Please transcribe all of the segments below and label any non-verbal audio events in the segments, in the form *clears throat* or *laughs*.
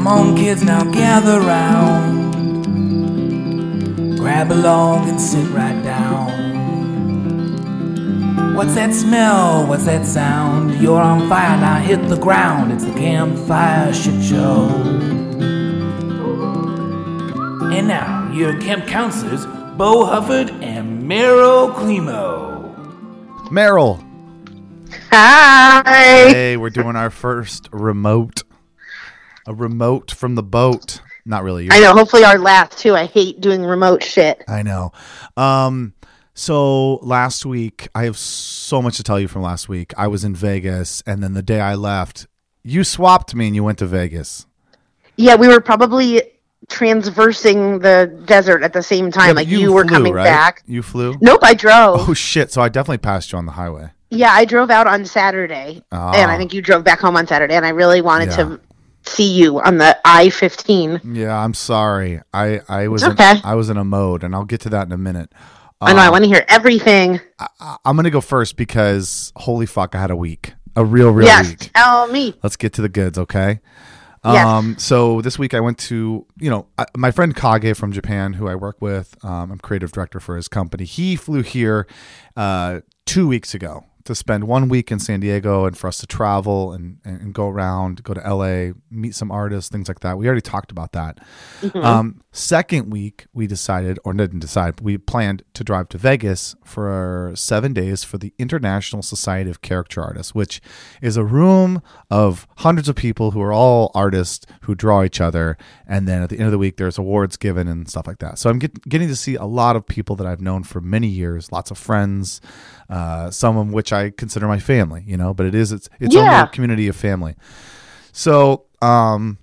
Come on, kids, now gather round. Grab a log and sit right down. What's that smell? What's that sound? You're on fire, now hit the ground. It's the campfire shit show. And now, your camp counselors, Bo Hufford and Meryl Climo. Meryl. Hi. Hey, we're doing our first remote. A remote from the boat. Not really. I know. Hopefully, our last too. I hate doing remote shit. I know. Um, so last week, I have so much to tell you from last week. I was in Vegas, and then the day I left, you swapped me and you went to Vegas. Yeah, we were probably transversing the desert at the same time. Yeah, like you, were flew, coming right? back. You flew? Nope, I drove. Oh shit! So I definitely passed you on the highway. Yeah, I drove out on Saturday, Ah. and I think you drove back home on Saturday. And I really wanted Yeah. to see you on the I fifteen. Yeah, I'm sorry. I I was It's in, okay. I was in a mode, and I'll get to that in a minute. I know. I Um, want to hear everything. I, I'm gonna go first because holy fuck, I had a week, a real real yes, week. tell me. Let's get to the goods, okay? Yes. Um, so this week I went to, you know, I, my friend Kage from Japan, who I work with. Um, I'm creative director for his company. He flew here uh, two weeks ago to spend one week in San Diego and for us to travel and, and, go around, go to LA, meet some artists, things like that. We already talked about that. Um, second week, we decided, or didn't decide, but we planned to drive to Vegas for seven days for the International Society of Caricature Artists, which is a room of hundreds of people who are all artists who draw each other. And then at the end of the week, there's awards given and stuff like that. So I'm get, getting to see a lot of people that I've known for many years, lots of friends, uh, some of which I consider my family, you know, but it is its, its own Yeah. little community of family. So, um,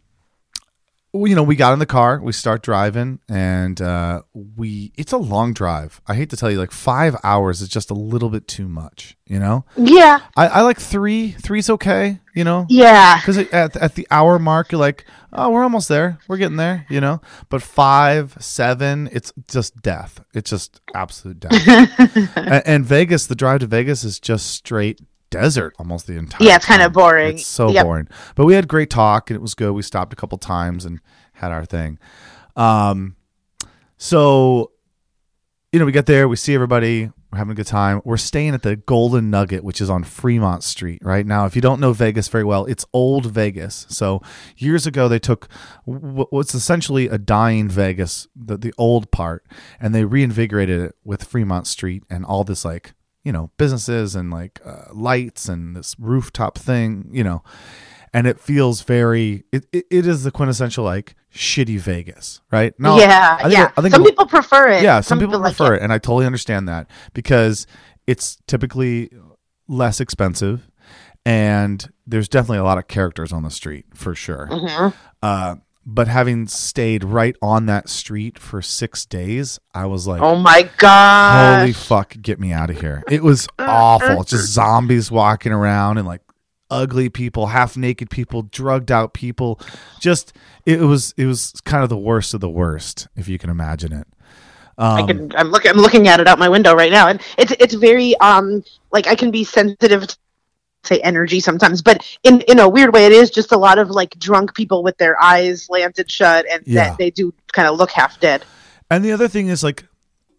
you know, we got in the car, we start driving, and uh, we it's a long drive. I hate to tell you, like five hours is just a little bit too much. You know, Yeah, I, I like three. Three's okay. You know, yeah. because at at the hour mark, you're like, oh, we're almost there. We're getting there. You know, but five, seven, it's just death. It's just absolute death. *laughs* and, and Vegas, the drive to Vegas is just straight desert almost the entire Yeah, it's kinda boring. It's so Yep. boring. But we had great talk and it was good. We stopped a couple times and had our thing. Um so you know, we get there, we see everybody, we're having a good time. We're staying at the Golden Nugget, which is on Fremont Street, right? Now, if you don't know Vegas very well, it's old Vegas. So, years ago, they took what's essentially a dying Vegas, the, the old part, and they reinvigorated it with Fremont Street and all this, like, you know, businesses and like uh, lights and this rooftop thing, you know. And it feels very, it, it, it is the quintessential, like, shitty Vegas, right? Now, yeah, I think- yeah. I think some people prefer it. yeah, some, people, like prefer it. it. and I totally understand that because it's typically less expensive, and there's definitely a lot of characters on the street for sure. Mhm. Uh, but having stayed right on that street for six days, I was like, Oh my god! "Holy fuck, get me out of here!" It was awful. Just *laughs* zombies walking around and like ugly people, half naked people, drugged out people. Just it was it was kind of the worst of the worst, if you can imagine it. I Um, can. I'm looking. I'm looking at it out my window right now, and it's it's very um like I can be sensitive to say energy sometimes, but in in a weird way, it is just a lot of like drunk people with their eyes slanted shut, and Yeah. that they do kind of look half dead. And the other thing is like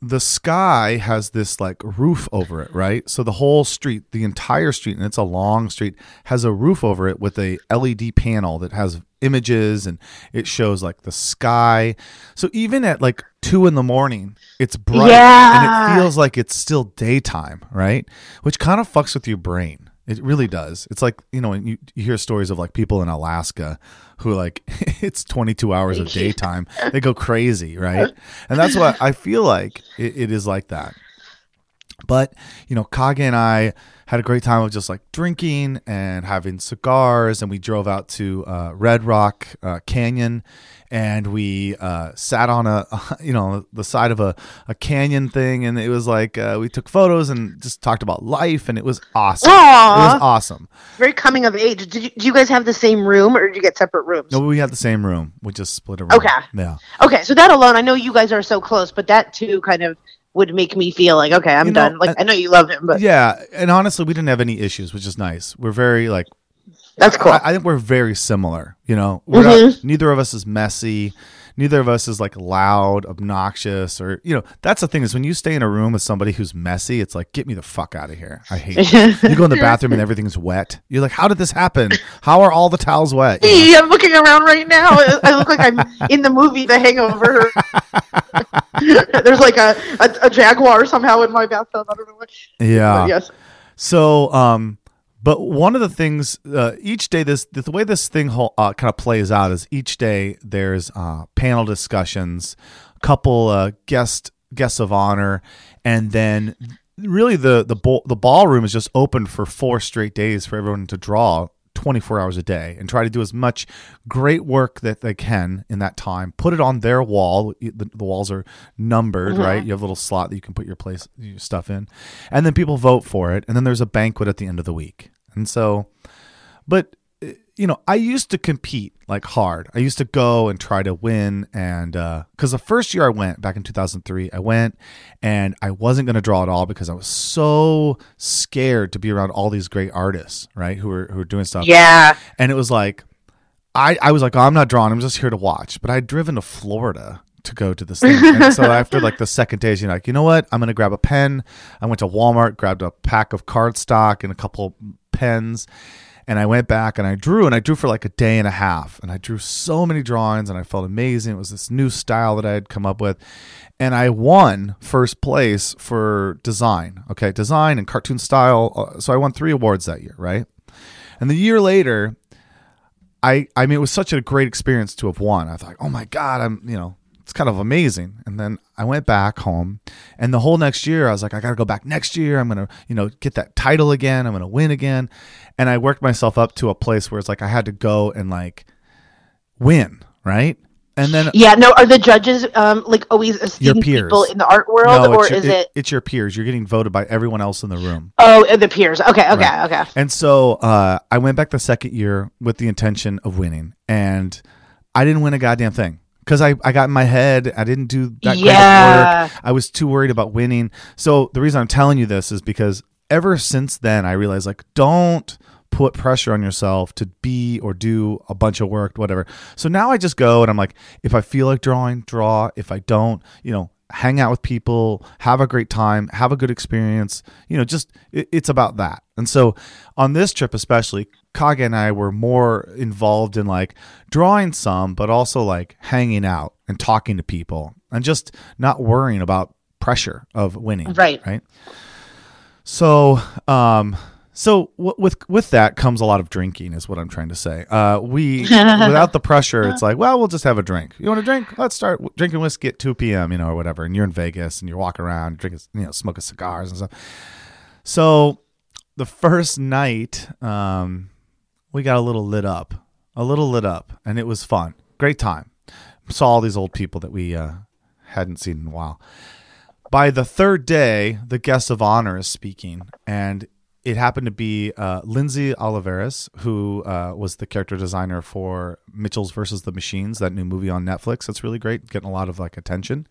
the sky has this like roof over it, right? So the whole street, the entire street, and it's a long street, has a roof over it with a LED panel that has images and it shows like the sky. So even at like two in the morning, it's bright Yeah. and it feels like it's still daytime, right? Which kind of fucks with your brain. It really does. It's like, you know, when you, you hear stories of like people in Alaska who like *laughs* it's 22 hours of daytime. They go crazy, right? *laughs* And that's what I feel like it, it is like that. But, you know, Kage and I had a great time of just like drinking and having cigars. And we drove out to uh, Red Rock uh, Canyon and we uh, sat on a, *laughs* you know, the side of a, a canyon thing. And it was like, uh, we took photos and just talked about life. And it was awesome. It was awesome. Very coming of age. Did you, do you guys have the same room, or did you get separate rooms? No, we had the same room. We just split a room. Okay. Yeah. Okay, so that alone, I know you guys are so close, but that too kind of would make me feel like, okay, I'm You know, done. Like I- I know you love him, but yeah and honestly we didn't have any issues which is nice we're very like That's cool. I, I think we're very similar. You know, we're not, mm-hmm. neither of us is messy. Neither of us is like loud, obnoxious, or you know. That's the thing is when you stay in a room with somebody who's messy, it's like get me the fuck out of here. I hate. it. you go in the bathroom and everything's wet. You're like, how did this happen? How are all the towels wet? You know? *laughs* I'm looking around right now. I look like I'm in the movie The Hangover. *laughs* There's like a, a, a jaguar somehow in my bathtub. I don't know what. Yeah. But yes. So, um, but one of the things uh, each day, this the way this thing whole, uh, kind of plays out is each day there's uh, panel discussions, a couple uh, guest guests of honor, and then really the the ball, the ballroom is just open for four straight days for everyone to draw 24 hours a day and try to do as much great work that they can in that time. Put it on their wall. The, the walls are numbered, mm-hmm. right? You have a little slot that you can put your place your stuff in, and then people vote for it. And then there's a banquet at the end of the week. And so, but you know, I used to compete like hard. I used to go and try to win, and uh, because the first year I went back in 2003, I went and I wasn't going to draw at all because I was so scared to be around all these great artists, right? Who were who were doing stuff. Yeah. And it was like, I, I was like, oh, I'm not drawing. I'm just here to watch. But I'd driven to Florida to go to this thing. And so after like the second day, you're like, you know what? I'm going to grab a pen. I went to Walmart, grabbed a pack of cardstock and a couple pens. And I went back and I drew and I drew for like a day and a half. And I drew so many drawings and I felt amazing. It was this new style that I had come up with. And I won first place for design. Okay, design and cartoon style. Uh, So I won three awards that year, right? And the year later, I I mean it was such a great experience to have won. I thought, oh my god, I'm you know it's kind of amazing. And then I went back home, and the whole next year I was like, I got to go back next year. I'm gonna you know get that title again. I'm gonna win again. And I worked myself up to a place where it's like I had to go and like win, right? And then Yeah. No. Are the judges um like always esteemed peers. people in the art world, no, or your, is it? It's your peers. You're getting voted by everyone else in the room. Oh, uh, the peers. Okay. Okay. Right. Okay. And so uh, I went back the second year with the intention of winning, and I didn't win a goddamn thing because I, I got in my head. I didn't do that great Yeah. of work. I was too worried about winning. So the reason I'm telling you this is because ever since then, I realized like don't put pressure on yourself to be or do a bunch of work, whatever. So now I just go and I'm like, if I feel like drawing, draw. If I don't, you know, hang out with people, have a great time, have a good experience. You know, just it, it's about that. And so on this trip, especially, Kage and I were more involved in like drawing some, but also like hanging out and talking to people and just not worrying about pressure of winning. Right. Right. So, um, so w- with with that comes a lot of drinking, is what I'm trying to say. Uh, we *laughs* without the pressure, it's like, well, we'll just have a drink. You want a drink? Let's start drinking whiskey at 2 p.m. You know, or whatever. And you're in Vegas and you're walking around, drinking, you know, smoking cigars and stuff. So the first night, um, we got a little lit up, a little lit up, and it was fun. Great time. Saw all these old people that we uh, hadn't seen in a while. By the third day, the guest of honor is speaking, and it happened to be uh, Lindsay who uh, was the character designer for Mitchells versus the Machines, that new movie on Netflix. That's really great, getting a lot of like attention.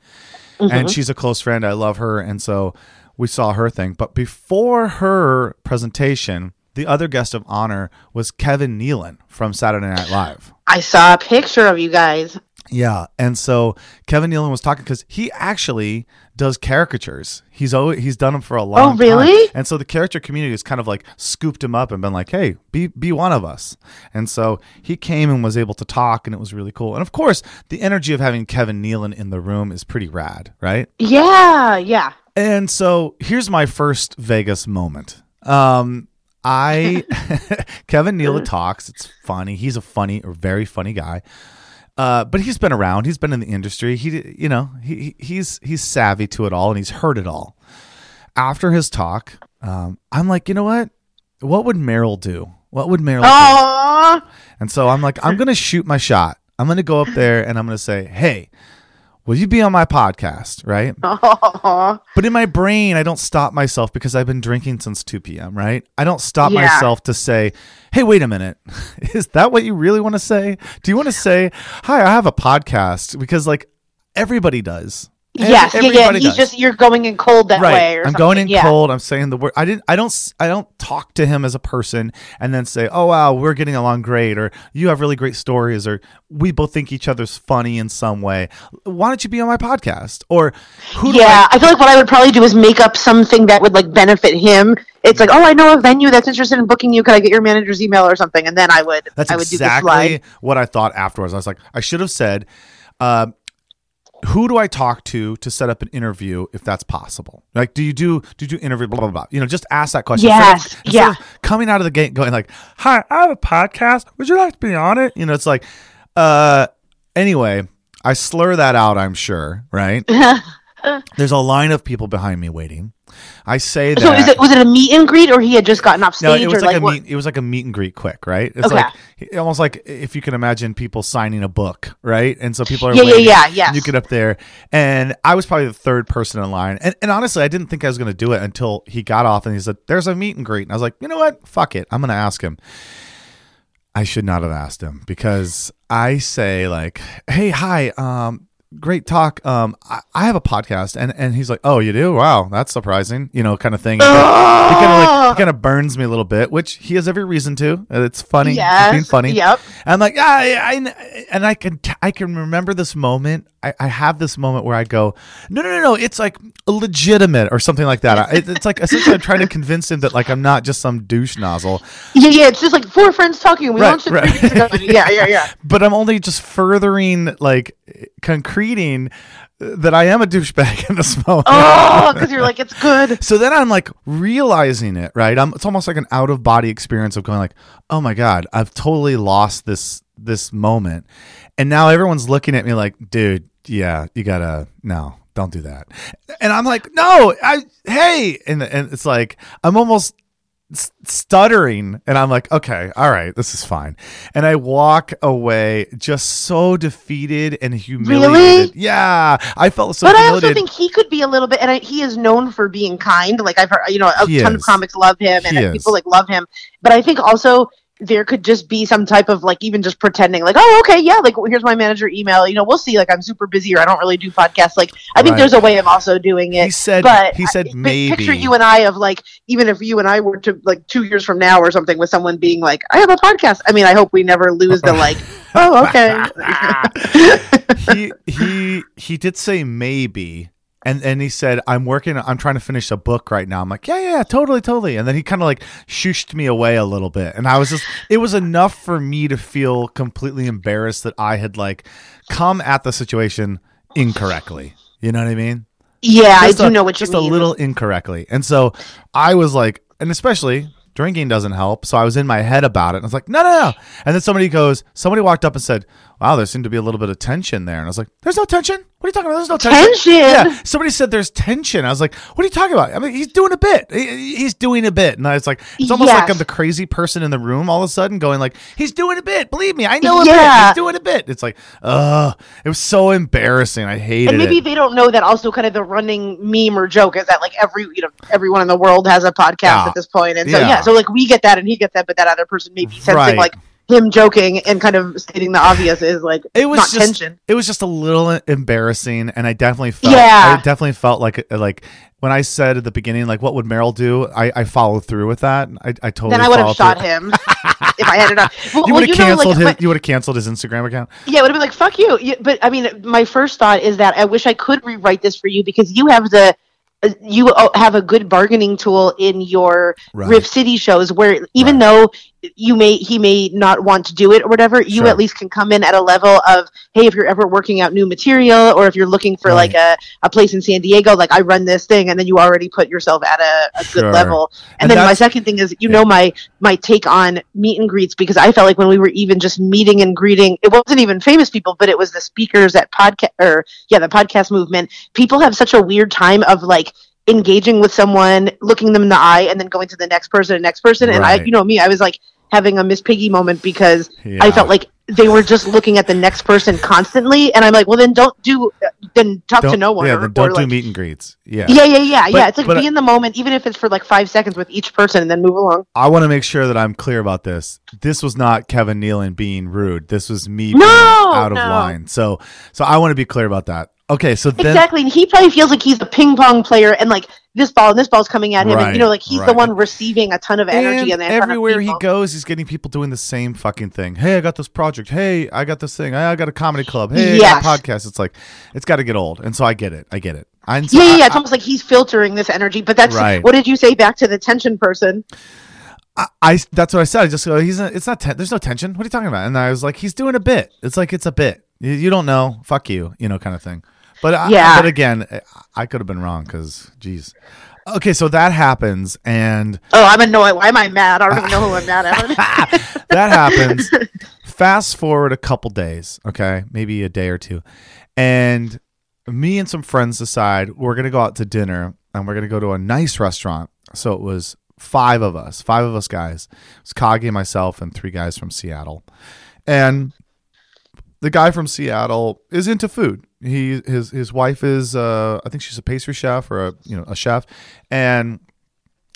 And she's a close friend. I love her, and so we saw her thing. But before her presentation, the other guest of honor was Kevin Nealon from Saturday Night Live. I saw a picture of you guys. Yeah, and so Kevin Nealon was talking because he actually does caricatures. He's always he's done them for a long time. really? And so the caricature community has kind of like scooped him up and been like, "Hey, be be one of us." And so he came and was able to talk, and it was really cool. And of course, the energy of having Kevin Nealon in the room is pretty rad, right? Yeah. Yeah. And so here's my first Vegas moment. Um, I *laughs* *laughs* Kevin Nealon talks. It's funny. He's a funny or very funny guy. Uh, but he's been around. He's been in the industry. He, you know, he he's he's savvy to it all, and he's heard it all. After his talk, um, I'm like, you know what? What would Meryl do? What would Meryl do? And so I'm like, I'm gonna shoot my shot. I'm gonna go up there and I'm gonna say, hey, will you be on my podcast? Right? *laughs* Aww. But in my brain, I don't stop myself because I've been drinking since 2 p.m., right? I don't stop Yeah. myself to say, hey, wait a minute. *laughs* Is that what you really want to say? Do you want to say, hi, I have a podcast? Because, like, everybody does. Yes, yeah, yeah. everybody He's does. just you're going in cold that right. way. Or I'm going in yeah. cold. I'm saying the word. I didn't. I don't. I don't talk to him as a person and then say, "Oh wow, we're getting along great," or "You have really great stories," or "We both think each other's funny in some way." Why don't you be on my podcast? Or who? do Yeah, I, I feel like what I would probably do is make up something that would like benefit him. It's like, oh, I know a venue that's interested in booking you. Can I get your manager's email or something? And then I would, That's I would do exactly what I thought afterwards. I was like, I should have said, uh, "Who do I talk to to set up an interview if that's possible?" Like, do you do do you do interview? Blah blah blah. You know, just ask that question. Instead of- Yes, instead yeah. of coming out of the gate going like, "Hi, I have a podcast. Would you like to be on it?" You know, it's like, uh, anyway, I slur that out. I'm sure, right? *laughs* There's a line of people behind me waiting. I say that. *laughs* So is it was it a meet and greet or he had just gotten off stage? No, it was or like, like, a what? meet. It was like a meet and greet, quick, right? It's Okay. like almost like if you can imagine people signing a book, right? And so people are Yeah, yeah, waiting, yeah, and yes. You get up there, and I was probably the third person in line, and, and honestly, I didn't think I was going to do it until he got off and he said, "There's a meet and greet," and I was like, you know what? Fuck it, I'm going to ask him. I should not have asked him because I say like, "Hey, hi, um, great talk. Um, I, I have a podcast," and and he's like, "Oh, you do? Wow, that's surprising." You know, kind of thing. He kind of like kind of burns me a little bit, which he has every reason to. It's funny, Yes, being funny. yep. And I'm like, yeah, yeah, I, and I can t- I can remember this moment. I, I have this moment where I go, no, no, no, no. It's like legitimate or something like that. I- It, it's like essentially I'm trying to convince him that like I'm not just some douche nozzle. Yeah, yeah. It's just like four friends talking. We Right, launched it right. Yeah, yeah, yeah. *laughs* but I'm only just furthering, like, concreting that I am a douchebag in this moment. Oh, because you're like, it's good. So then I'm like realizing it, right? I'm, it's almost like an out of body experience of going like, oh my god, I've totally lost this this moment, and now everyone's looking at me like, dude, yeah, you gotta no, don't do that, and I'm like, no, I hey, and and it's like I'm almost stuttering and i'm like okay all right this is fine and i walk away just so defeated and humiliated really? yeah i felt so But I also think he could be a little bit, and I, he is known for being kind. Like I've heard, you know, a He ton is. of comics love him, and people like love him. But I think also there could just be some type of like even just pretending, like, oh, okay, yeah, like here's my manager email. You know, we'll see. Like I'm super busy, or I don't really do podcasts. Like I think Right. there's a way of also doing it. he said but he said I- maybe picture you and I of like even if you and I were to like two years from now or something with someone being like I have a podcast. I mean, I hope we never lose the like. *laughs* oh, okay. *laughs* *laughs* he he he did say maybe and and he said i'm working i'm trying to finish a book right now. I'm like yeah yeah, yeah totally totally. And then he kind of like shooshed me away a little bit. And i was just it was enough for me to feel completely embarrassed that i had like come at the situation incorrectly. You know what i mean? Yeah, I do a- know what you just mean. Just a little incorrectly. And so i was like and especially drinking doesn't help. So i was in my head about it. And i was like no no no. And then somebody goes somebody walked up and said wow there seemed to be a little bit of tension there. And i was like there's no tension? What are you talking about? There's no tension. Tension? yeah somebody said there's tension. I was like what are you talking about? I mean he's doing a bit. He- he's doing a bit. And i was like it's almost like i'm the crazy person in the room all of a sudden going like he's doing a bit. Believe me i know a bit. He's doing a bit. It's like ugh it was so embarrassing. I hated and maybe it. they don't know that also kind of the running meme or joke is that like every you know everyone in the world has a podcast Yeah. at this point. And so Yeah. yeah. so like we get that and he gets that but that other person maybe sensing Right. like him joking and kind of stating the obvious is like it was just tension it was just a little embarrassing and i definitely felt Yeah. i definitely felt like like when i said at the beginning like what would meryl do i i followed through with that i, I totally then I would have shot through. him *laughs* if I had it on. *laughs* Well, you would have know, canceled like, his my- you would have canceled his instagram account Yeah, it would have been like "fuck you." But I mean, my first thought is that I wish I could rewrite this for you because you have the uh, you uh, have a good bargaining tool in your Right. Riff City shows where even Right. though you may he may not want to do it or whatever, you Sure. at least can come in at a level of hey, if you're ever working out new material or if you're looking for like a, a place in San Diego, like I run this thing, and then you already put yourself at a, a Sure. good level. And, And then my second thing is, you Yeah. know, my my take on meet and greets because I felt like when we were even just meeting and greeting, it wasn't even famous people, but it was the speakers at podcast or yeah, the podcast movement. People have such a weird time of like engaging with someone, looking them in the eye, and then going to the next person and next person. And I, you know, me, I was like having a Miss Piggy moment because I felt like they were just looking at the next person constantly, and I'm like, well, then don't do, then talk to Don't- no one. yeah or, then don't or, do like, meet and greets yeah yeah, yeah, yeah, But- yeah. It's like but- be in the moment, even if it's for like five seconds with each person, and then move along. I want to make sure that I'm clear about this. This was not Kevin Nealon being rude. This was me No, being out of line. So, so I want to be clear about that. Okay, so then exactly. And he probably feels like he's a ping pong player, and like this ball and this ball's coming at him, Right, and you know, like he's the one receiving a ton of energy and and, in front of everywhere he goes, he's getting people doing the same fucking thing. Hey, I got this project. Hey, I got this thing. Hey, I got a comedy club. Hey, I Yes. got a podcast. It's like it's got to get old, and so I get it. I get it. Yeah, yeah, yeah. I- It's almost like he's filtering this energy. But that's Right. what did you say back to the tension person? I, I that's what I said. I just go, he's not, it's not ten, there's no tension. What are you talking about? And I was like, he's doing a bit. It's like it's a bit. You, you don't know. Fuck you. You know, kind of thing. But I, Yeah. But again, I could have been wrong because, geez. Okay, so that happens, and Oh, I'm annoyed. Why am I mad? I don't even know who I'm mad at. *laughs* that happens. Fast forward a couple days, okay, maybe a day or two, and me and some friends decide we're gonna go out to dinner and we're gonna go to a nice restaurant. So it was five of us, five of us guys. It was Kage, myself, and three guys from Seattle, and the guy from Seattle is into food. He his his wife is uh I think she's a pastry chef or a you know a chef, and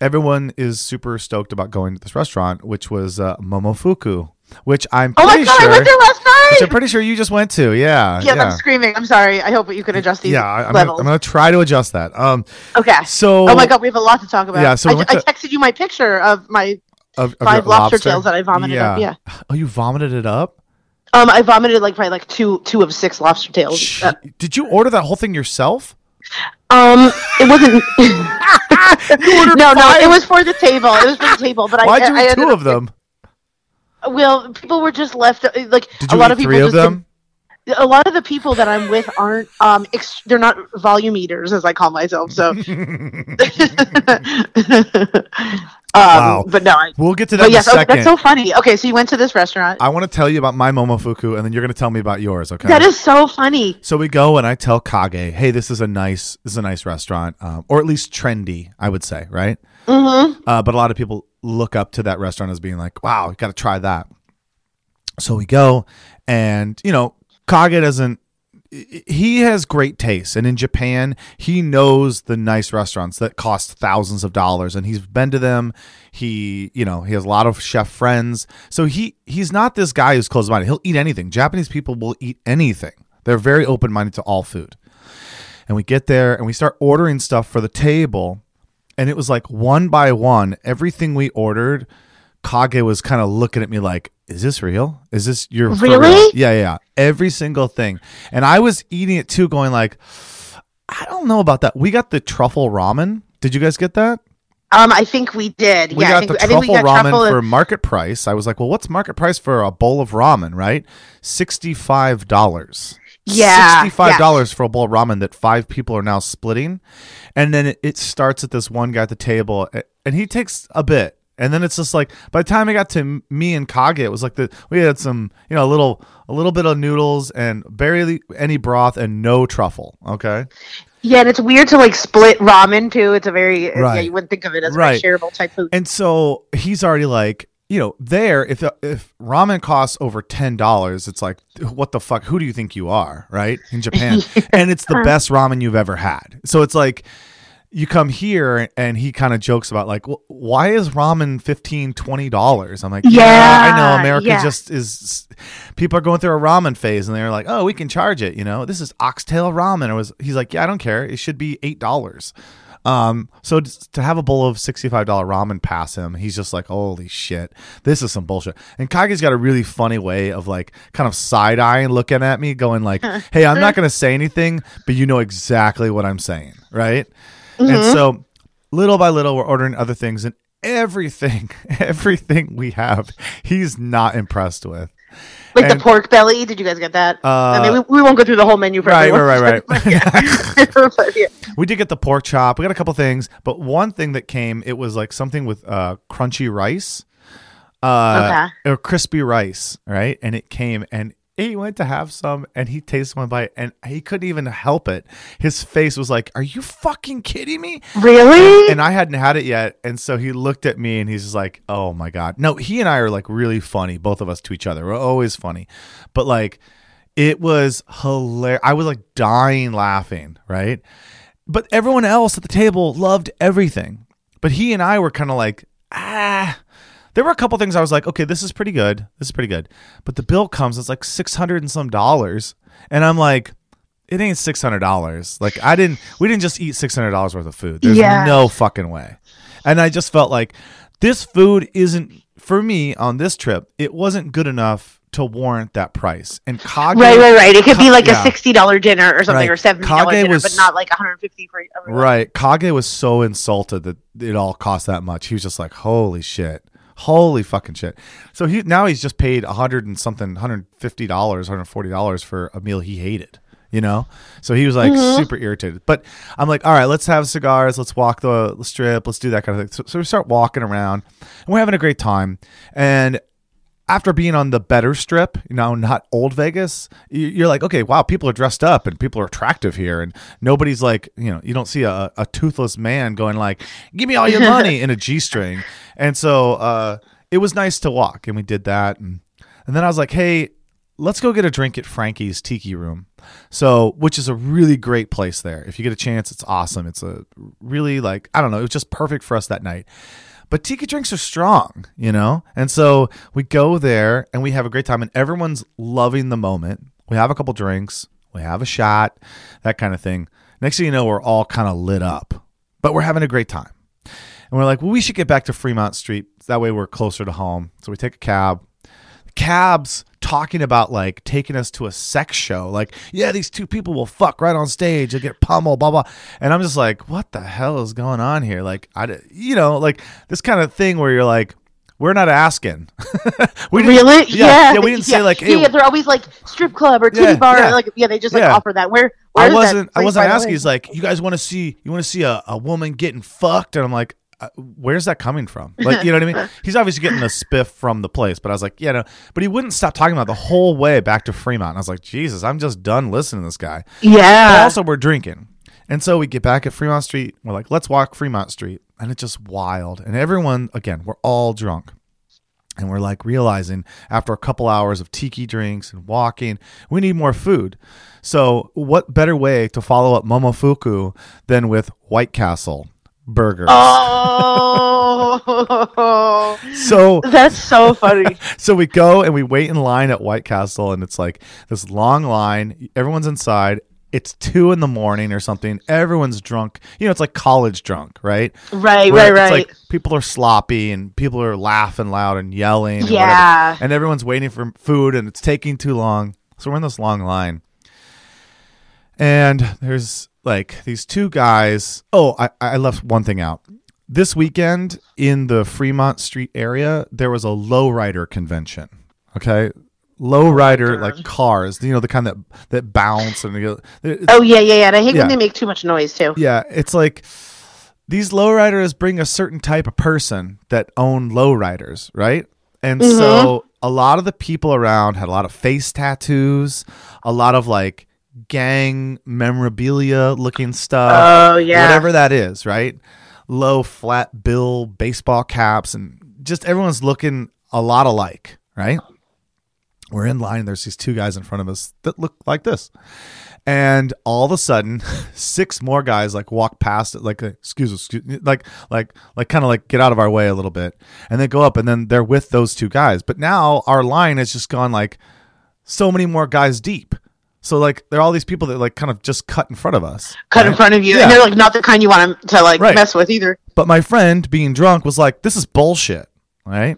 everyone is super stoked about going to this restaurant, which was uh, Momofuku, which I'm pretty sure. oh my god, I went there last which night. I'm pretty sure you just went to. Yeah, Yes, yeah, I'm screaming. I'm sorry. I hope you can adjust these yeah. I'm gonna. I'm gonna try to adjust that. Um, okay. so Oh my god, we have a lot to talk about. Yeah, so I, went I texted you my picture of my of, of five your lobster, tails that I vomited yeah. up. Yeah. Oh, you vomited it up? Um, I vomited like probably like two two of six lobster tails. Uh, Did you order that whole thing yourself? um, it wasn't. *laughs* *laughs* no, no, it was for the table. It was for the table. But Why'd I, you I ended two of them? Well, people were just left. uh, Like a lot of people three of just them? a lot of the people that I'm with aren't um ex- they're not volume eaters as I call myself. So, *laughs* um, Wow. but no, I, We'll get to that but in yes, a oh, that's so funny. Okay, so you went to this restaurant. I want to tell you about my Momofuku, and then you're going to tell me about yours. Okay. That is so funny. So we go and I tell Kage, "Hey, this is a nice, this is a nice restaurant, um, or at least trendy, I would say, right?" Mm-hmm. Uh, but a lot of people look up to that restaurant as being like, "Wow, you got to try that." So we go, and you know, Kage doesn't. He has great taste, and in Japan, he knows the nice restaurants that cost thousands of dollars, and he's been to them. He, you know, he has a lot of chef friends, so he he's not this guy who's closed minded. He'll eat anything. Japanese people will eat anything. They're very open minded to all food. And we get there and we start ordering stuff for the table, and it was like one by one, everything we ordered, Kage was kind of looking at me like, "Is this real? Is this your for real?" Really? Yeah, yeah. Every single thing, and I was eating it too, going like, "I don't know about that." We got the truffle ramen. Did you guys get that? Um, I think we did. We yeah, I got think, the I think we truffle got ramen truffle. for market price. I was like, "Well, what's market price for a bowl of ramen?" Right, sixty-five dollars. Yeah, sixty-five dollars for a bowl of ramen that five people are now splitting, and then it, it starts at this one guy at the table, and he takes a bit, and then it's just like by the time it got to me and Kage, it was like the we had some you know a little a little bit of noodles and barely any broth and no truffle. Okay, yeah, and it's weird to like split ramen too. It's a very yeah, Right. you wouldn't think of it as Right. a shareable type food. and so he's already like. You know, there if if ramen costs over ten dollars, it's like what the fuck? Who do you think you are, right? In Japan, *laughs* and it's the best ramen you've ever had. So it's like you come here and he kind of jokes about like well, why is ramen 15 20 dollars? I'm like yeah, i know america yeah. just is people are going through a ramen phase and they're like oh we can charge it you know? This is oxtail ramen. It was he's like yeah i don't care it should be eight dollars. Um so to have a bowl of $65 ramen pass him he's just like holy shit this is some bullshit. And kage's got a really funny way of like kind of side-eyeing looking at me going like hey i'm not *laughs* going to say anything but you know exactly what i'm saying right and so little by little we're ordering other things and everything *laughs* everything we have he's not impressed with Like and- the pork belly. Did you guys get that? I Uh, mean, we, we won't go through the whole menu for right, right, right, *laughs* yeah. Yeah. *laughs* we did get the pork chop we got a couple things but one thing that came it was like something with uh crunchy rice uh or crispy rice right and it came and he went to have some and he tasted one bite and he couldn't even help it his face was like are you fucking kidding me Really? and I hadn't had it yet, and so he looked at me and he's just like, "Oh my god!" No, he and I are like really funny, both of us to each other. We're always funny, but like, it was hilarious. I was like dying laughing, right? But everyone else at the table loved everything, but he and I were kind of like, ah. There were a couple things I was like, okay, this is pretty good. This is pretty good. But the bill comes, it's like six hundred and some dollars, and I'm like, it ain't six hundred dollars. Like I didn't, we didn't just eat six hundred dollars worth of food. There's Yeah. no fucking way. And I just felt like this food isn't for me on this trip. It wasn't good enough to warrant that price. And Kage, Right, right, right. It could be like yeah. a sixty dollar dinner or something, Right. or seventy dollar dinner, was- but not like one hundred fifty for everyone. Right. Kage was so insulted that it all cost that much. He was just like, holy shit. Holy fucking shit. So he now he's just paid a hundred and something, hundred fifty dollars, hundred forty dollars for a meal he hated. You know? So he was like mm-hmm. super irritated. But I'm like, all right, let's have cigars, let's walk the strip, let's do that kind of thing. So, so we start walking around and we're having a great time. And after being on the better strip, you know, not old Vegas, you- you're like, okay, wow, people are dressed up and people are attractive here, and nobody's like, you know, you don't see a, a toothless man going like, give me all your *laughs* money in a g string, and so uh, it was nice to walk, and we did that, and and then I was like, hey, let's go get a drink at Frankie's Tiki Room, so which is a really great place there. If you get a chance, it's awesome. It's a really like I don't know, it was just perfect for us that night but tiki drinks are strong, you know? And so we go there and we have a great time, and everyone's loving the moment. We have a couple drinks, we have a shot, that kind of thing. Next thing you know, we're all kind of lit up, but we're having a great time. And we're like, well, we should get back to Fremont Street. That way we're closer to home. So we take a cab. Cabs talking about like taking us to a sex show. Like, yeah, these two people will fuck right on stage. They'll get pummeled, blah, blah. And I'm just like, what the hell is going on here? Like, I, you know, like this kind of thing where you're like, we're not asking. *laughs* we Really? Yeah, yeah, we didn't say like, hey, yeah, they're always like strip club or titty Yeah, bar. yeah. Like, yeah, they just like Yeah. offer that. Where, I where is that wasn't. I wasn't asking. He's like, you guys want to see? You want to see a, a woman getting fucked? And I'm like, Uh, where's that coming from? Like, you know what I mean? *laughs* He's obviously getting a spiff from the place, but I was like, yeah, no. But he wouldn't stop talking about the whole way back to Fremont. And I was like, Jesus, I'm just done listening to this guy. But yeah. also, we're drinking. And so we get back at Fremont Street. We're like, let's walk Fremont Street. And it's just wild. And everyone, again, we're all drunk. And we're like realizing after a couple hours of tiki drinks and walking, we need more food. So, what better way to follow up Momofuku than with White Castle burgers? Oh, So, that's so funny. *laughs* so we go and we wait in line at White Castle, and it's like this long line. Everyone's inside. It's two in the morning or something. Everyone's drunk. You know, it's like college drunk, right? Right, Where right, it's right. like people are sloppy and people are laughing loud and yelling. And Yeah. whatever. And everyone's waiting for food and it's taking too long. So we're in this long line. And there's like these two guys. Oh, I, I left one thing out. This weekend in the Fremont Street area, there was a lowrider convention. Okay. Lowrider, like cars, you know, the kind that that bounce and you know, oh yeah, yeah, yeah. And I hate Yeah. when they make too much noise too. yeah, it's like these lowriders bring a certain type of person that own lowriders, right? And mm-hmm. so a lot of the people around had a lot of face tattoos, a lot of like gang memorabilia looking stuff, Oh yeah. whatever that is, right? Low flat bill baseball caps and just everyone's looking a lot alike, right? We're in line. There's these two guys in front of us that look like this. And all of a sudden, *laughs* six more guys like walk past it, like excuse, excuse, like like like kind of like get out of our way a little bit, and they go up, and then they're with those two guys. But now our line has just gone like so many more guys deep. So like there are all these people that like kind of just cut in front of us. Cut in front of you, Yeah. and they're like not the kind you want to like Right. mess with either. But my friend, being drunk, was like, "This is bullshit." Right?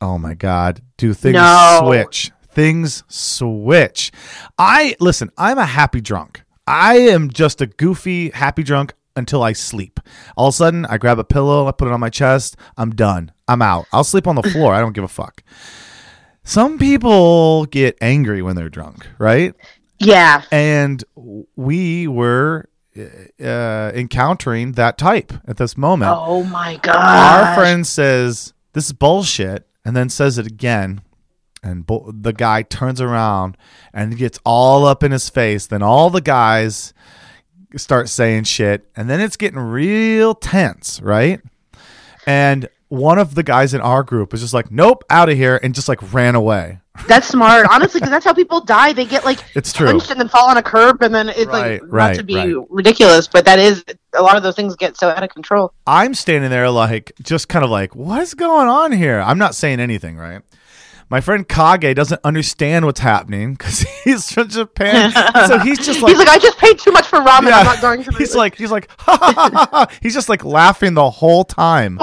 Oh my god, do things No. switch? Things switch. I listen. I'm a happy drunk. I am just a goofy happy drunk until I sleep. All of a sudden, I grab a pillow, I put it on my chest. I'm done. I'm out. I'll sleep on the floor. I don't give a fuck. Some people get angry when they're drunk, right? Yeah. and we were uh, encountering that type at this moment. Oh my god. Our friend says this is bullshit, and then says it again, and bo- the guy turns around and gets all up in his face. Then all the guys start saying shit, and then it's getting real tense, right? And one of the guys in our group was just like, "Nope, out of here," and just like ran away. That's smart, *laughs* honestly, because that's how people die. They get like It's true. punched and then fall on a curb, and then it's Right, like not to be right. ridiculous, but that is a lot of those things get so out of control. I'm standing there like just kind of like, what's going on here? I'm not saying anything, right? My friend Kage doesn't understand what's happening because *laughs* he's from Japan. *laughs* so he's just like, He's like, I just paid too much for ramen. yeah. I'm not going to. *laughs* he's like, he's like, he's just like laughing the whole time.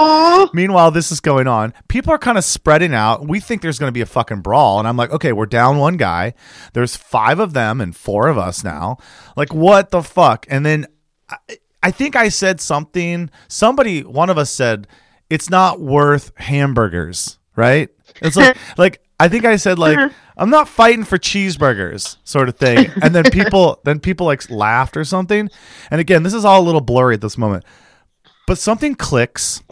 Meanwhile, this is going on. People are kind of spreading out. We think there's going to be a fucking brawl. And I'm like, okay, we're down one guy. There's five of them and four of us now. Like, what the fuck? And then I, I think I said something. Somebody, one of us said, it's not worth hamburgers, right? It's like, *laughs* like, I think I said like uh-huh. I'm not fighting for cheeseburgers sort of thing. And then people *laughs* then people like laughed or something. And again, this is all a little blurry at this moment. But something clicks.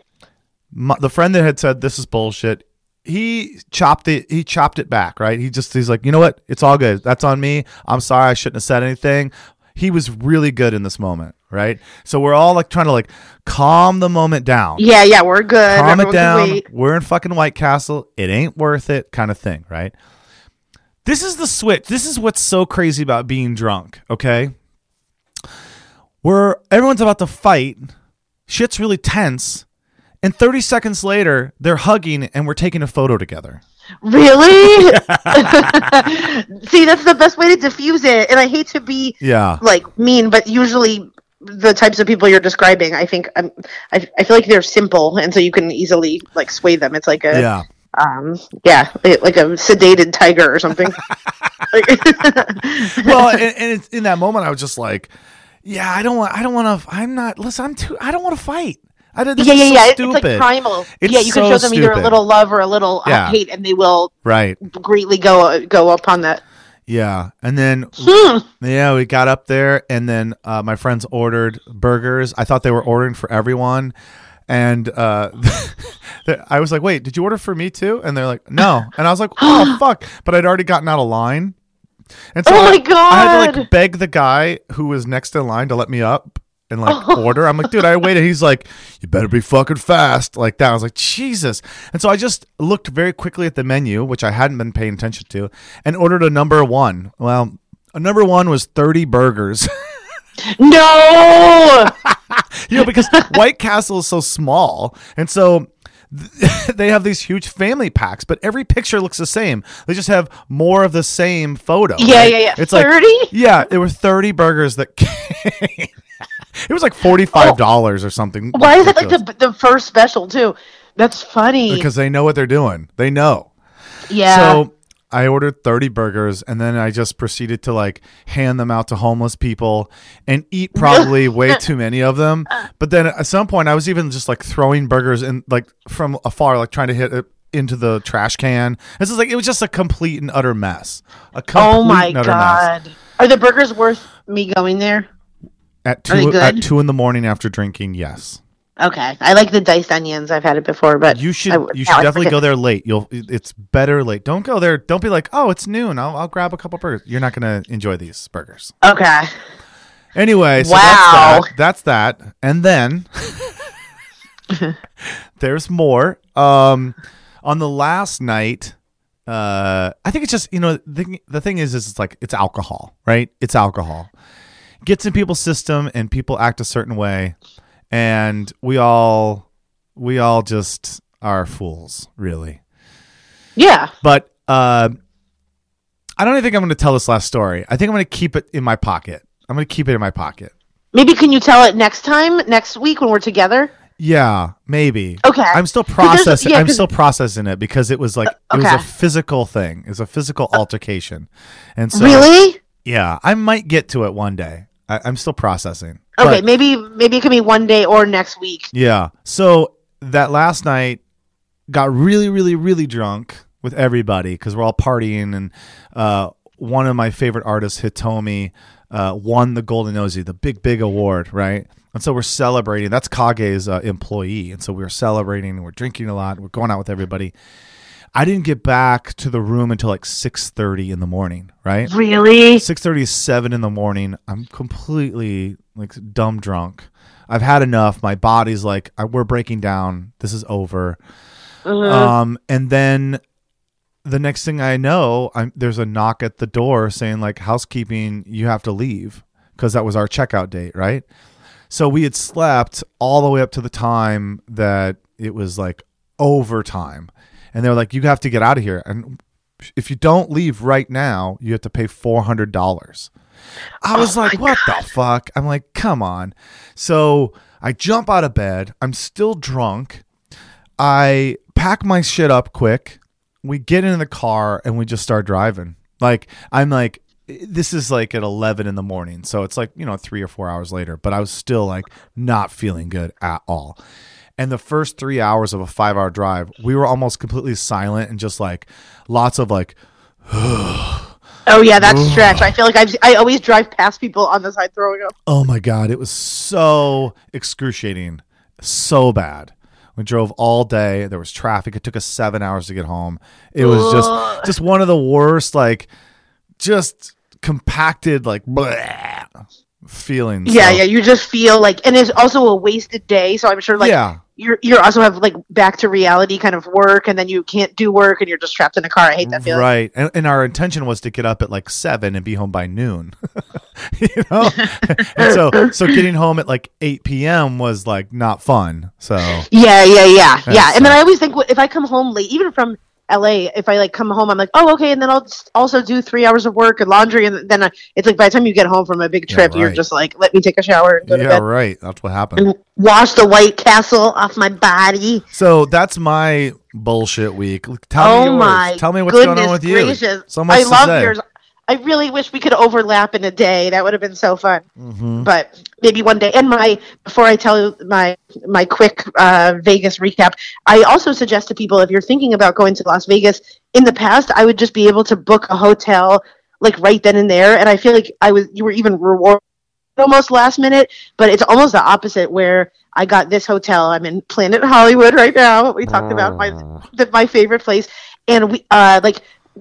My, the friend that had said this is bullshit. He chopped it he chopped it back right? He just he's like you know what? It's all good. That's on me. I'm sorry. I shouldn't have said anything. He was really good in this moment right? So we're all like trying to like calm the moment down. Yeah, yeah, we're good. calm it Everyone can down. we're in fucking white castle. It ain't worth it kind of thing right? This is the switch. This is what's so crazy about being drunk okay? Where everyone's about to fight. Shit's really tense. And 30 seconds later they're hugging and we're taking a photo together. Really? *laughs* *laughs* See, that's the best way to diffuse it. And I hate to be yeah. like mean, but usually the types of people you're describing, I think um, I, I feel like they're simple, and so you can easily like sway them. It's like a yeah um yeah, like a sedated tiger or something. *laughs* *laughs* Well and, and it's, in that moment i was just like yeah i don't want i don't want to i'm not listen i'm too i don't want to fight I did yeah, yeah, so yeah. It's like primal. It's yeah, you can show them either a little love or a little uh, Yeah. hate, and they will right greatly go go upon that. Yeah and then Hmm. Yeah, we got up there, and then uh, my friends ordered burgers. I thought they were ordering for everyone, and uh, *laughs* I was like, "Wait, did you order for me too?" And they're like, "No," and I was like, "Oh *gasps* fuck!" But I'd already gotten out of line, and so Oh I, I had to like beg the guy who was next in line to let me up and like Oh. order. I'm like, "Dude, I waited." He's like, "You better be fucking fast," like that. I was like, "Jesus!" And so I just looked very quickly at the menu, which I hadn't been paying attention to, and ordered a number one. Well. A number one was 30 burgers. *laughs* No. *laughs* you know, because White Castle is so small. And so *laughs* they have these huge family packs, but every picture looks the same. They just have more of the same photo. Yeah, right? yeah, yeah. It's like 30? Yeah, there were 30 burgers that came. It was like $45 or something. Why is it like the the first special too? That's funny. Because they know what they're doing. They know. yeah. So I ordered 30 burgers and then I just proceeded to like hand them out to homeless people and eat *laughs* probably way too many of them. But then at some point I was even just like throwing burgers in like from afar, like trying to hit it into the trash can. This is like it was just a complete and utter mess. A oh complete oh my and utter mess. god. Are the burgers worth me going there? At two at two in the morning after drinking, yes. Okay. I like the diced onions. I've had it before, but You should I- you should definitely go there late. You'll it's better late. Don't go there. Don't be like, oh, it's noon. I'll I'll grab a couple burgers. You're not gonna enjoy these burgers. Okay. Anyway, so Wow. that's that. That's that. And then *laughs* there's more. Um, on the last night, uh, I think it's just you know the the thing is is it's like it's alcohol, right? It's alcohol gets in people's system and people act a certain way, and we all we all just are fools, really. Yeah. But uh, I don't even think I'm going to tell this last story. I think I'm going to keep it in my pocket. I'm going to keep it in my pocket. Maybe can you tell it next time, next week when we're together? Yeah, maybe. Okay. I'm still processing. yeah, I'm still processing it because it was like it was a physical thing. It was a physical altercation, and so really? yeah, I might get to it one day. I, I'm still processing. Okay, But, maybe maybe it can be one day or next week. yeah. So that last night got really, really, really drunk with everybody because we're all partying, and uh, one of my favorite artists, Hitomi, uh, won the Golden Nosey, the big, big award, right? And so we're celebrating. That's Kage's uh, employee, and so we're celebrating and we're drinking a lot. We're going out with everybody. I didn't get back to the room until like six thirty in the morning, right? Really? Six thirty is seven in the morning. I'm completely like dumb drunk. I've had enough. My body's like I, we're breaking down. This is over. Mhm. Um, and then the next thing I know, I'm, there's a knock at the door saying like housekeeping, you have to leave because that was our checkout date, right? So we had slept all the way up to the time that it was like overtime, and they were like, you have to get out of here. And if you don't leave right now, you have to pay four hundred dollars. I oh was Oh like, what the fuck? I'm like, come on. So I jump out of bed. I'm still drunk. I pack my shit up quick. We get in the car and we just start driving. Like I'm like this is like at 11 in the morning. So it's like, you know, 3 or 4 hours later, but I was still like not feeling good at all. And the first 3 hours of a 5-hour drive, we were almost completely silent and just like lots of like *sighs* Oh yeah, that stretch. I feel like I I always drive past people on the side throwing up. Oh my god, it was so excruciating, so bad. We drove all day. There was traffic. It took us seven hours to get home. It was just just one of the worst, like just compacted, like bleh, feelings. Yeah, So, yeah. You just feel like, and it's also a wasted day. So I'm sure like yeah, you're you're also have like back to reality kind of work, and then you can't do work, and you're just trapped in a car. I hate that feeling. right. And, and our intention was to get up at like seven and be home by noon. *laughs* you know, *laughs* and so so getting home at like eight p.m. was like not fun. So Yeah, yeah, yeah, yeah. And then. I always think if I come home late, even from LA, if I like come home, I'm like, oh, okay, and then I'll also do three hours of work and laundry, and then I, it's like by the time you get home from a big Yeah, trip, you're just like, let me take a shower and go to yeah, bed right. That's what happened. and wash the White Castle off my body. So that's my bullshit week. Tell oh me yours. my Tell me what's going on with gracious. you. So much I to love say. yours. I really wish we could overlap in a day. That would have been so fun. Mhm. But maybe one day. And my before I tell you my my quick uh, Vegas recap, I also suggest to people if you're thinking about going to Las Vegas. In the past, I would just be able to book a hotel like right then and there, and I feel like I was you were even rewarded almost last minute. But it's almost the opposite where. I got this hotel. I'm in Planet Hollywood right now. We talked about my the, my favorite place, and we uh like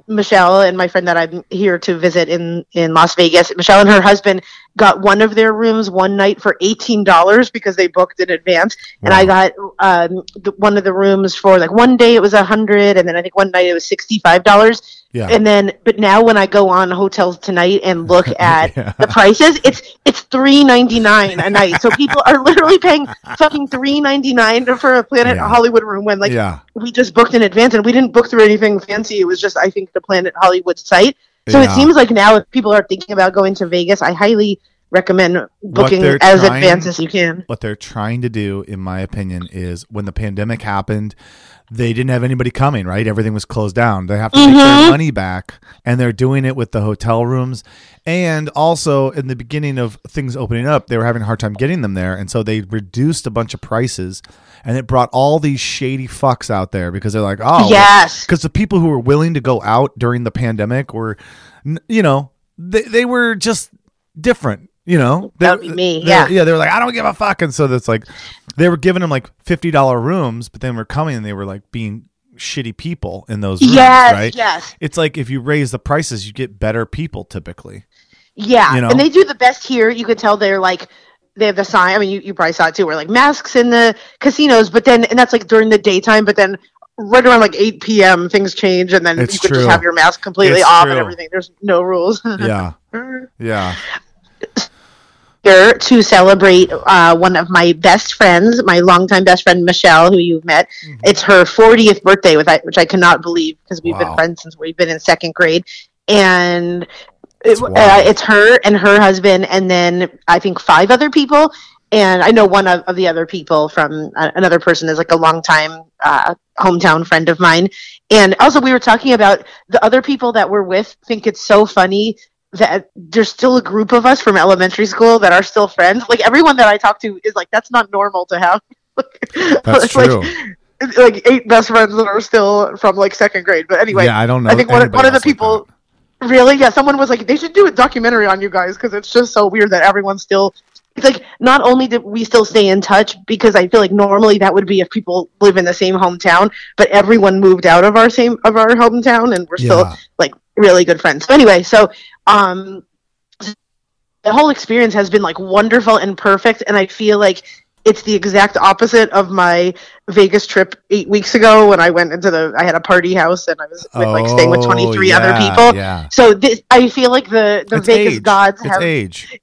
Michelle and my friend that I'm here to visit in in Las Vegas. Michelle and her husband got one of their rooms one night for eighteen dollars because they booked in advance, and I got um one of the rooms for like one day it was a hundred, and then I think one night it was sixty five dollars. Yeah. And then, but now when I go on hotels tonight and look *laughs* at Yeah. the prices, it's it's three ninety nine a night. So people are literally paying fucking three ninety nine for a Planet Yeah. Hollywood room when like yeah. we just booked in advance and we didn't book through anything fancy. It was just I think the Planet Hollywood site. So it seems like now if people are thinking about going to Vegas, I highly recommend booking as trying- advanced as you can. what they're trying to do, in my opinion, is when the pandemic happened, they didn't have anybody coming, right? Everything was closed down. They have to make their mm-hmm. money back, and they're doing it with the hotel rooms. And also, in the beginning of things opening up, they were having a hard time getting them there, and so they reduced a bunch of prices, and it brought all these shady fucks out there because they're like, oh, yes. because the people who were willing to go out during the pandemic were, you know, they, they were just different. You know, That would be me, yeah. yeah. They were like, I don't give a fuck, and so that's like, they were giving them like fifty dollar rooms, but then we're coming and they were like being shitty people in those rooms, Yes, right? yes. It's like if you raise the prices, you get better people typically. Yeah. You know? And they do the best here. You could tell they're like they have the sign. I mean, you, you probably saw it too, where like masks in the casinos, but then and that's like during the daytime, but then right around like 8 p.m. things change and then It's you could true. just have your mask completely It's off true. and everything. There's no rules. *laughs* Yeah, yeah. *laughs* *laughs* here to celebrate uh, one of my best friends, my longtime best friend Michelle, who you've met. Mm-hmm. It's her 40th birthday, with which I cannot believe because we've Wow. been friends since we've been in second grade, and it, uh, it's her and her husband, and then I think five other people. And I know one of, of the other people from uh, another person is like a longtime uh, hometown friend of mine. And also, we were talking about the other people that we're with think it's so funny that there's still a group of us from elementary school that are still friends. Like everyone that I talk to is like, that's not normal to have. *laughs* That's It's like- true. Like, eight best friends that are still from like second grade. But anyway, yeah, I don't know. I think one, one of the else like people, really, yeah, someone was like, they should do a documentary on you guys because it's just so weird that everyone's still. It's like not only did we still stay in touch because I feel like normally that would be if people live in the same hometown, but everyone moved out of our same of our hometown and we're still like really good friends. So anyway, so um, the whole experience has been like wonderful and perfect, and I feel like it's the exact opposite of my Vegas trip eight weeks ago when I went into the I had a party house and I was with, like staying with twenty three yeah, other people. Yeah, So this, I feel like the the It's Vegas age. gods it's have age.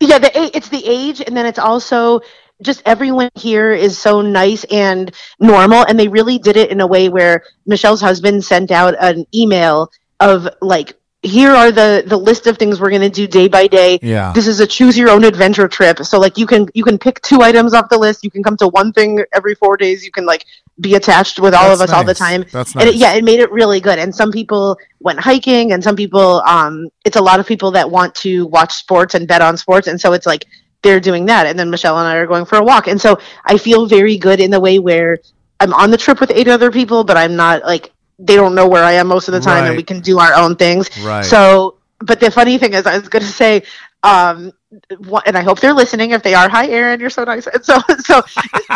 yeah the it's the age and then it's also just everyone here is so nice and normal and they really did it in a way where michelle's husband sent out an email of like here are the the list of things we're going to do day by day. Yeah. this is a choose your own adventure trip. So like you can you can pick two items off the list. You can come to one thing every four days. You can like be attached with all of That's us all the time. That's nice. and it, yeah it made it really good. And some people went hiking and some people um it's a lot of people that want to watch sports and bet on sports. And so it's like they're doing that. And then michelle and i are going for a walk. And so i feel very good in the way where i'm on the trip with eight other people but i'm not like they don't know where i am most of the time Right. and we can do our own things Right. so but the funny thing is i was going to say um and i hope they're listening if they are hi aaron you're so nice and so *laughs* so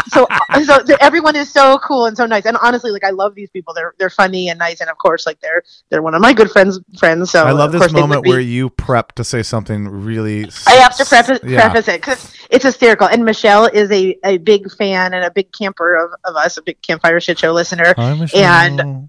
so so everyone is so cool and so nice and honestly like i love these people they're they're funny and nice and of course like they're they're one of my good friends friends so I love this course they would moment where you prep to say something really. I have to preface, Yeah. preface it because it's hysterical. And Michelle is a, a big fan and a big camper of, of us, a big campfire shit show listener. Hi, Michelle. And-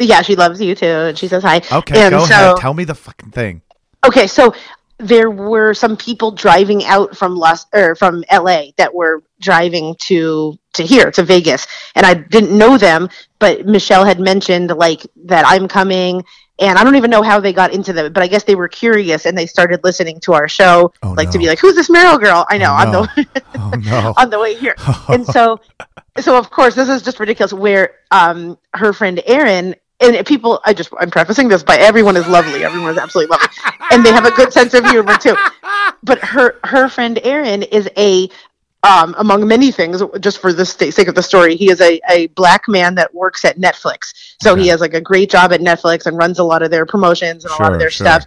Yeah, she loves you too, and she says hi. okay, and go so, ahead. Tell me the fucking thing. Okay, so there were some people driving out from Los or from LA that were driving to to here to Vegas, and I didn't know them, but Michelle had mentioned like that I'm coming, and I don't even know how they got into them, but I guess they were curious and they started listening to our show, Oh, like to be like, "Who's this Meryl girl?" I know Oh, on no. the *laughs* Oh no. *laughs* on the way here, and so so of course this is just ridiculous. Where um her friend Erin and people, I just I'm prefacing this by everyone is lovely, everyone is absolutely lovely, and they have a good sense of humor too. But her her friend aaron is a um, among many things, just for the sake of the story, he is a, a black man that works at Netflix. So he has like a great job at Netflix and runs a lot of their promotions and a lot of their sure. stuff.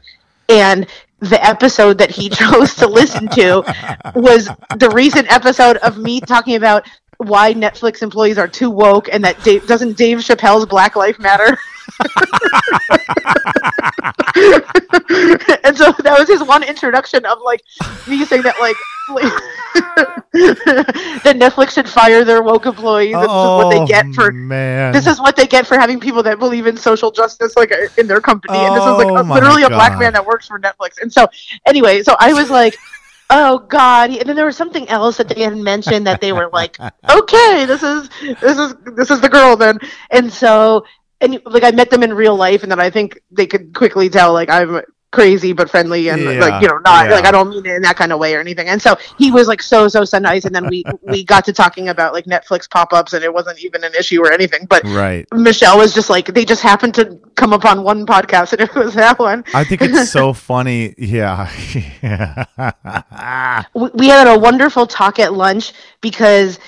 And the episode that he *laughs* chose to listen to was the recent episode of me talking about why Netflix employees are too woke and that Dave, doesn't Dave Chappelle's Black Life Matter? *laughs* and so that was his one introduction of like me saying that like, *laughs* that Netflix should fire their woke employees. and this is what they get for Oh, man. this is what they get for having people that believe in social justice like in their company and this is like Oh a, literally a black man that works for netflix and so anyway so i was like oh god. And then there was something else that they had mentioned that they were like okay this is this is this is the girl then. And so and like i met them in real life and then i think they could quickly tell like i'm crazy but friendly and Yeah, like you know not yeah. like i don't mean it in that kind of way or anything and so he was like so so so nice and then we *laughs* we got to talking about like netflix pop-ups and it wasn't even an issue or anything but right. Michelle was just like they just happened to come upon one podcast and *laughs* it was that one. I think it's so *laughs* funny. Yeah. yeah. We- We had a wonderful talk at lunch because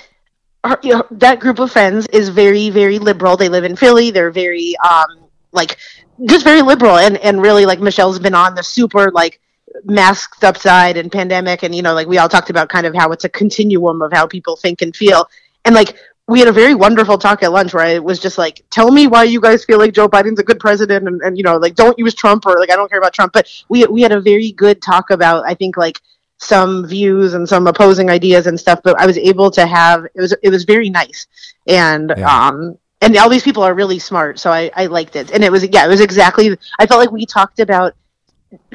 her, you know, that group of friends is very very liberal. They live in Philly. They're very um like just very liberal and and really like Michelle's been on the super like masked up side and pandemic and you know like we all talked about kind of how it's a continuum of how people think and feel and like we had a very wonderful talk at lunch where I was just like, tell me why you guys feel like Joe Biden's a good president and, and you know, like don't use Trump or like I don't care about Trump. But we we had a very good talk about I think like some views and some opposing ideas and stuff, but I was able to have it was it was very nice. And Yeah. um and all these people are really smart, so I, I liked it. And it was yeah, it was exactly I felt like we talked about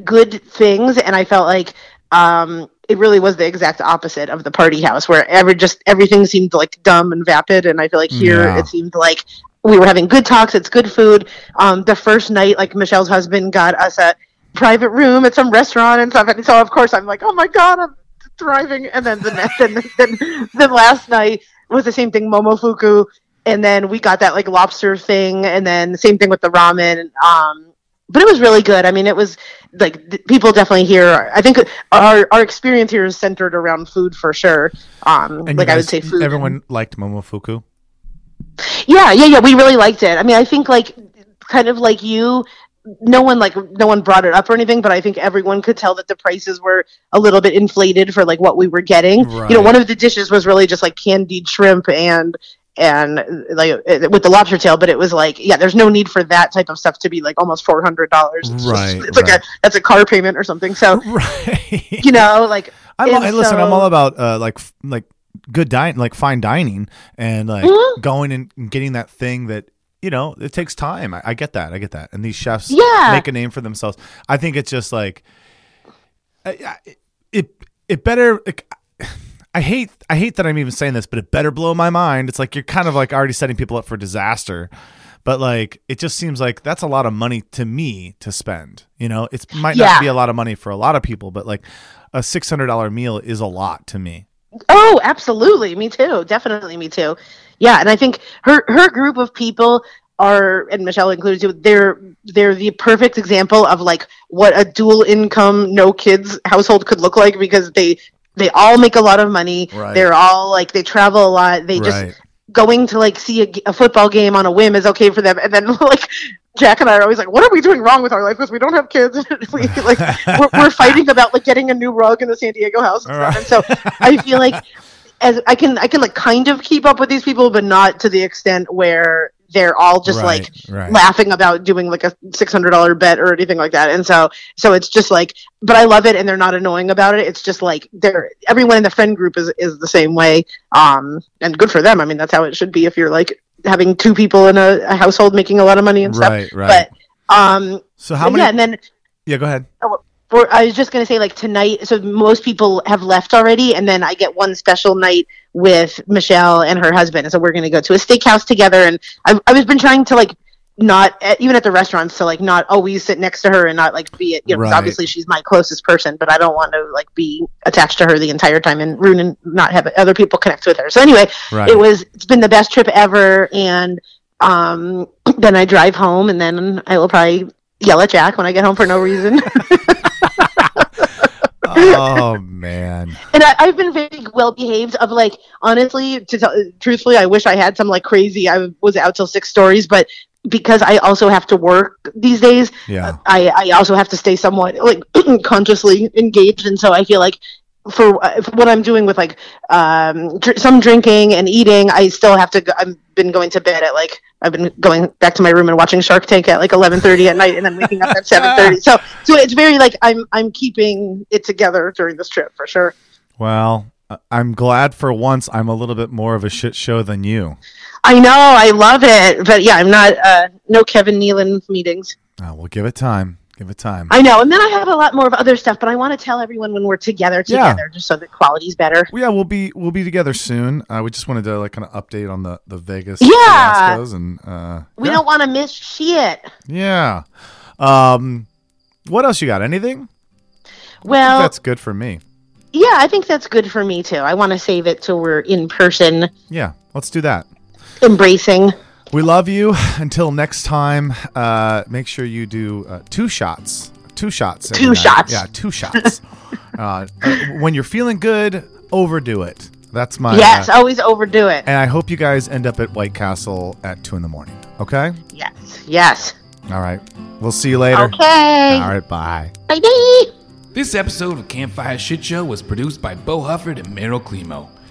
good things and I felt like um it really was the exact opposite of the party house where every just everything seemed like dumb and vapid and I feel like here Yeah. it seemed like we were having good talks, it's good food. Um the first night like Michelle's husband got us a private room at some restaurant and stuff and so of course I'm like, Oh my god, I'm thriving and then the next *laughs* then then then last night was the same thing, Momofuku and then we got that like lobster thing and then same thing with the ramen um but it was really good. I mean it was like th- people definitely here i think our our experience here is centered around food for sure. Um And like you i would say food. Everyone liked Momofuku. yeah yeah yeah we really liked it. I mean i think like kind of like you no one like no one brought it up or anything but i think everyone could tell that the prices were a little bit inflated for like what we were getting. You know one of the dishes was really just like candied shrimp and and like with the lobster tail but it was like yeah there's no need for that type of stuff to be like almost $400 it's, just- Right, it's like a that's a car payment or something so *laughs* Right. you know like I'm hey, listen. I'm all about uh, like like good dining, like fine dining, and like Mhm. going and getting that thing that you know it takes time. I, I get that. I get that. And these chefs Yeah. make a name for themselves. I think it's just like I- I- it. It better. I hate. I hate that I'm even saying this, but it better blow my mind. It's like you're kind of like already setting people up for disaster but like it just seems like that's a lot of money to me to spend. You know, it might Yeah. not be a lot of money for a lot of people, but like a six hundred dollar meal is a lot to me. Oh, absolutely. Me too. Definitely me too. Yeah, and I think her her group of people are and Michelle included too, they're they're the perfect example of like what a dual income no kids household could look like because they they all make a lot of money. Right. They're all like they travel a lot. They just right. going to like see a football game on a whim is okay for them and then *laughs* like Jack and I are always like, what are we doing wrong with our life? Because we don't have kids. *laughs* we like *laughs* we're, we're fighting about like getting a new rug in the San Diego house. And, stuff. and so I feel like as I can I can like kind of keep up with these people, but not to the extent where they're all just Right, like right. laughing about doing like a six hundred dollar bet or anything like that. And so so it's just like, but I love it, and they're not annoying about it. It's just like they're everyone in the friend group is is the same way. Um, and good for them. I mean, that's how it should be if you're like having two people in a, a household making a lot of money and stuff. Right, right. But um, so how yeah, many? and then yeah, go ahead. For, I was just going to say, like tonight, so most people have left already, and then I get one special night with Michelle and her husband. And so we're going to go to a steakhouse together. And I've, I've been trying to like not at, even at the restaurants to like not always sit next to her and not like be it. you know Right. obviously she's my closest person but i don't want to like be attached to her the entire time and ruin and not have other people connect with her so anyway Right. it was it's been the best trip ever and um *clears throat* then i drive home and then i will probably yell at jack when i get home for no reason *laughs* oh man. and I, I've been very well behaved. Of like, honestly, to tell, truthfully, I wish I had some like crazy. I was out till six stories, but because I also have to work these days, Yeah. I, I also have to stay somewhat like *clears throat* consciously engaged, and so I feel like for, uh, for what I'm doing with like um, dr- some drinking and eating, I still have to. Go, I've been going to bed at like I've been going back to my room and watching Shark Tank at like 11:30 at night, and then waking up at *laughs* 7:30. So so it's very like I'm I'm keeping it together during this trip for sure. Well, I- I'm glad for once I'm a little bit more of a shit show than you. I know, I love it, but yeah, I'm not. Uh, no Kevin Nealon meetings. Uh, we'll give it time. Give it time. I know, and then I have a lot more of other stuff, but I want to tell everyone when we're together Yeah. together, just so the quality's better. Well, yeah, we'll be we'll be together soon. Uh, we just wanted to like kind of update on the the Vegas Yeah. and uh, We yeah, don't want to miss shit. yeah. Um, what else you got? Anything? Well, That's good for me. yeah, I think that's good for me too. I want to save it till we're in person, Yeah, let's do that. embracing. We love you. *laughs* Until next time, uh, make sure you do uh, two shots. Two shots. Two night. shots. Yeah, two shots. *laughs* uh, uh, when you're feeling good, overdo it. That's my. yes, uh, always overdo it. and I hope you guys end up at White Castle at two in the morning. Okay. Yes, yes. All right. We'll see you later. Okay. All right. Bye. Bye bye. This episode of Campfire Shit Show was produced by Bo Hufford and Meryl Klimo.